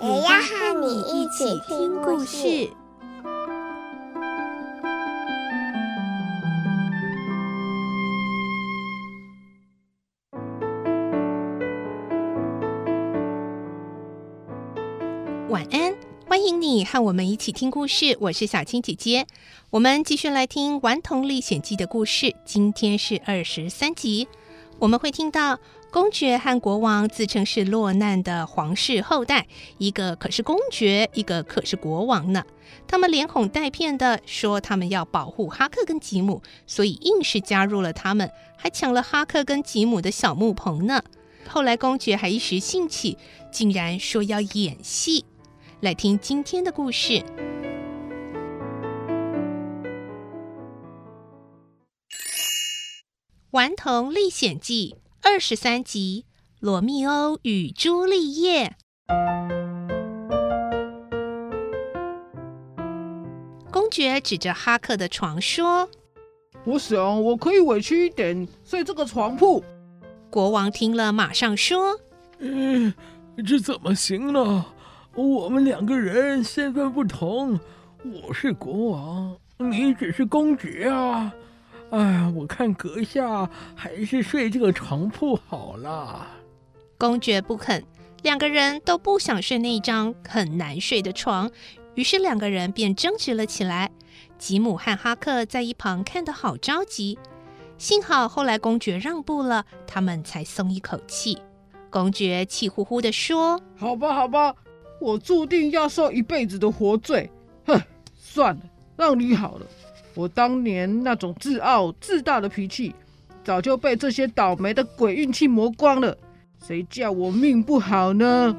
也要和你一起听故事。晚安，欢迎你和我们一起听故事。我是小青姐姐，我们继续来听《顽童历险记》的故事。今天是二十三集，我们会听到公爵和国王自称是落难的皇室后代，一个可是公爵，一个可是国王呢。他们连哄带骗的说他们要保护哈克跟吉姆，所以硬是加入了他们，还抢了哈克跟吉姆的小木棚呢。后来公爵还一时兴起，竟然说要演戏。来听今天的故事，《顽童历险记》二十三集《罗密欧与朱丽叶》。公爵指着哈克的床说：“我想我可以委屈一点睡这个床铺。”国王听了，马上说：“嗯，这怎么行呢？”我们两个人身份不同，我是国王，你只是公爵啊！哎，我看阁下还是睡这个床铺好了。公爵不肯，两个人都不想睡那张很难睡的床，于是两个人便争执了起来。吉姆和哈克在一旁看得好着急，幸好后来公爵让步了，他们才松一口气。公爵气呼呼地说：“好吧，好吧。”我注定要受一辈子的活罪，哼！算了，让你好了。我当年那种自傲自大的脾气，早就被这些倒霉的鬼运气磨光了。谁叫我命不好呢？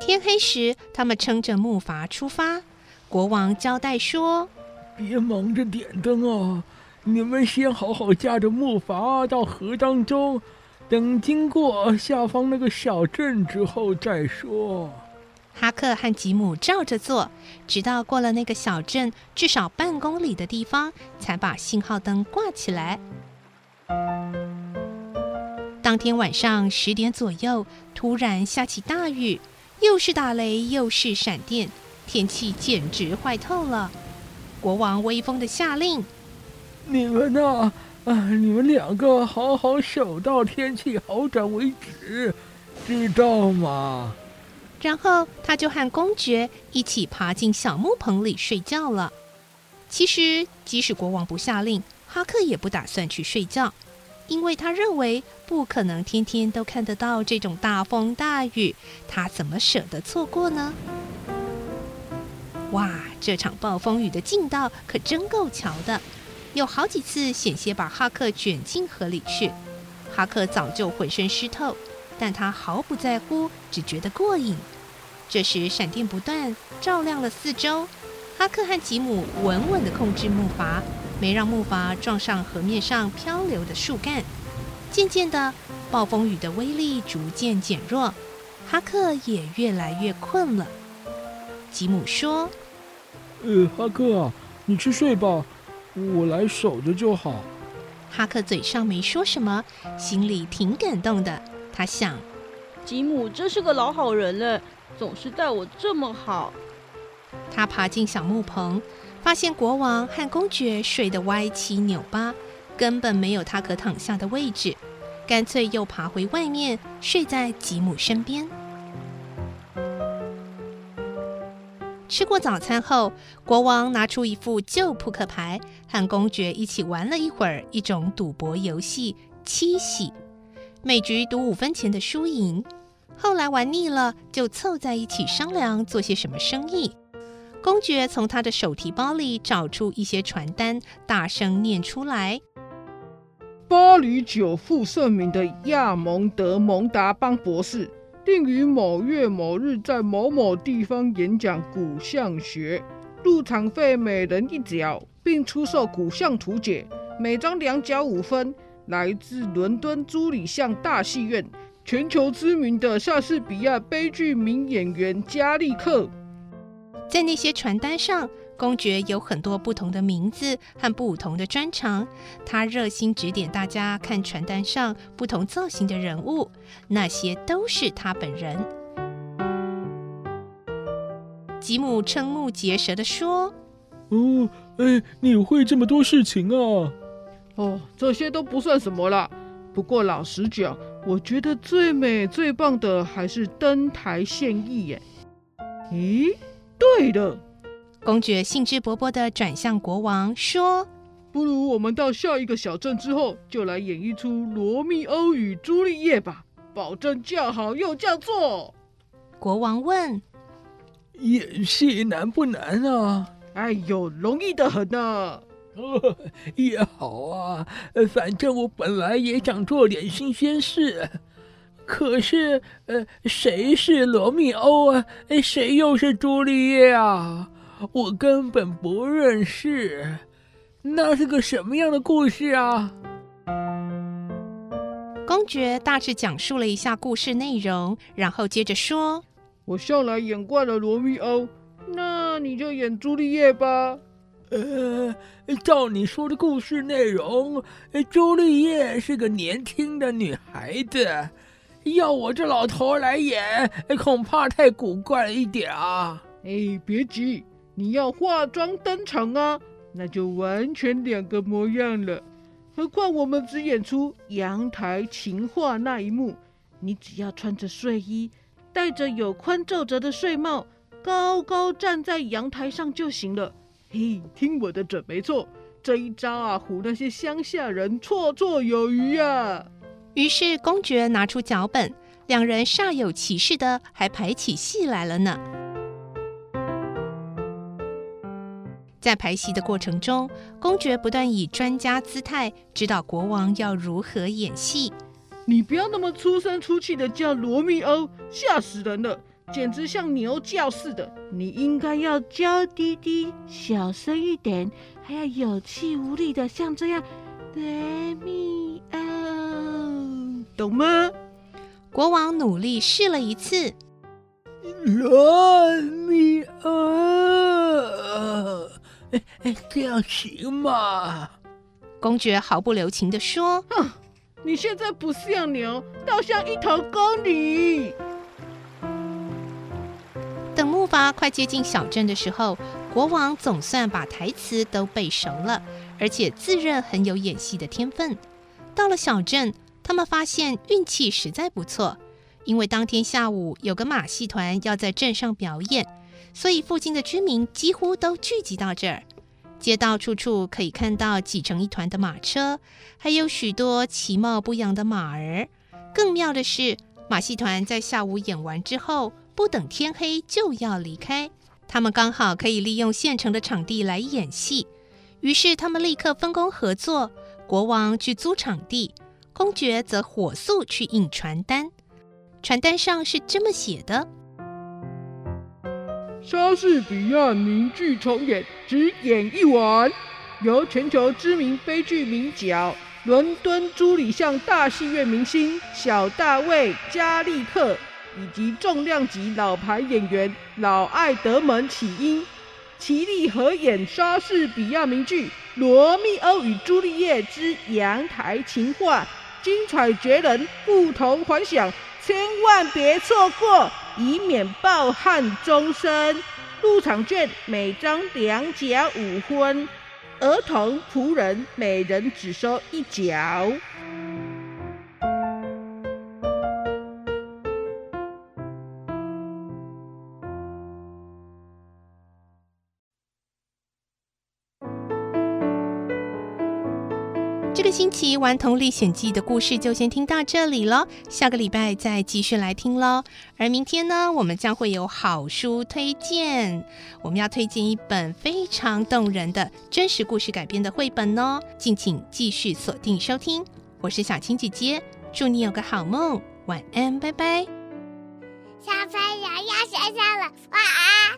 天黑时，他们撑着木筏出发。国王交代说：“别忙着点灯啊，你们先好好驾着木筏到河当中。”等经过下方那个小镇之后再说。哈克和吉姆照着做，直到过了那个小镇至少半公里的地方，才把信号灯挂起来。当天晚上十点左右，突然下起大雨，又是打雷又是闪电，天气简直坏透了。国王威风地下令：“你们呐！”！你们两个好好守到天气好转为止，知道吗？然后他就和公爵一起爬进小木棚里睡觉了。其实，即使国王不下令，哈克也不打算去睡觉，因为他认为不可能天天都看得到这种大风大雨，他怎么舍得错过呢？哇！这场暴风雨的劲道可真够瞧的。有好几次险些把哈克卷进河里去，哈克早就浑身湿透，但他毫不在乎，只觉得过瘾。这时闪电不断，照亮了四周。哈克和吉姆稳稳地控制木筏，没让木筏撞上河面上漂流的树干。渐渐的，暴风雨的威力逐渐减弱，哈克也越来越困了。吉姆说：“呃，哈克啊，你去睡吧。”我来守着就好。哈克嘴上没说什么，心里挺感动的。他想，吉姆真是个老好人嘞，总是待我这么好。他爬进小木棚，发现国王和公爵睡得歪七扭八，根本没有他可躺下的位置，干脆又爬回外面，睡在吉姆身边。吃过早餐后，国王拿出一副旧扑克牌，和公爵一起玩了一会儿一种赌博游戏——七喜，每局赌五分钱的输赢。后来玩腻了，就凑在一起商量做些什么生意。公爵从他的手提包里找出一些传单，大声念出来：“巴黎久负盛名的亚蒙德蒙达邦博士。”定于某月某日在某某地方演讲古象学，入场费每人一角，并出售古象图解，每张两角五分。来自伦敦朱里巷大戏院，全球知名的莎士比亚悲剧名演员加利克。在那些传单上，公爵有很多不同的名字和不同的专长。他热心指点大家看传单上不同造型的人物，那些都是他本人。吉姆瞠目结舌地说：“哦，哎，你会这么多事情啊？哦，这些都不算什么啦。不过老实讲，我觉得最美最棒的还是登台献艺耶。咦，对了。”公爵兴致勃勃地转向国王，说：“不如我们到下一个小镇之后，就来演一出《罗密欧与朱丽叶》吧，保证叫好又叫座。”国王问：“演戏难不难啊？”“哎呦，容易的很呢。”“哦，也好啊，反正我本来也想做点新鲜事。可是，呃，谁是罗密欧啊？谁又是朱丽叶啊？”我根本不认识，那是个什么样的故事啊？公爵大致讲述了一下故事内容，然后接着说：“我向来演惯了罗密欧，那你就演朱丽叶吧。”呃，照你说的故事内容，朱丽叶是个年轻的女孩子，要我这老头来演，恐怕太古怪了一点啊。哎，别急。你要化妆登场啊，那就完全两个模样了。何况我们只演出阳台情话那一幕，你只要穿着睡衣，戴着有宽皱褶的睡帽，高高站在阳台上就行了。嘿，听我的准没错，这一招啊，唬那些乡下人绰绰有余啊。于是公爵拿出脚本，两人煞有其事的还排起戏来了呢。在排戏的过程中，公爵不断以专家姿态指导国王要如何演戏。你不要那么粗声粗气的叫罗密欧，吓死人了，简直像牛叫似的。你应该要娇滴滴、小声一点，还要有气无力的像这样，罗密欧，懂吗？国王努力试了一次，罗密欧。哎哎，这样行吗？公爵毫不留情地说：“哼，你现在不像牛，倒像一头公牛。”他快接近小镇的时候，国王总算把台词都背熟了，而且自认很有演戏的天分。到了小镇，他们发现运气实在不错，因为当天下午有个马戏团要在镇上表演。所以，附近的居民几乎都聚集到这儿。街道处处可以看到挤成一团的马车，还有许多其貌不扬的马儿。更妙的是，马戏团在下午演完之后，不等天黑就要离开。他们刚好可以利用现成的场地来演戏，于是他们立刻分工合作。国王去租场地，公爵则火速去印传单。传单上是这么写的。莎士比亚名剧重演，只演一晚，由全球知名悲剧名角、伦敦朱里巷大戏院明星小大卫·加利特以及重量级老牌演员老艾德蒙·起因齐力合演莎士比亚名剧《罗密欧与朱丽叶之阳台情话》，精彩绝伦，不同凡响，千万别错过。以免抱憾终身。入场券每张两角五分，儿童仆人每人只收一角。这个星期《顽童历险记》的故事就先听到这里了，下个礼拜再继续来听喽。而明天呢，我们将会有好书推荐，我们要推荐一本非常动人的真实故事改编的绘本哦，敬请继续锁定收听。我是小青姐姐，祝你有个好梦，晚安，拜拜。小朋友要睡觉了，晚安。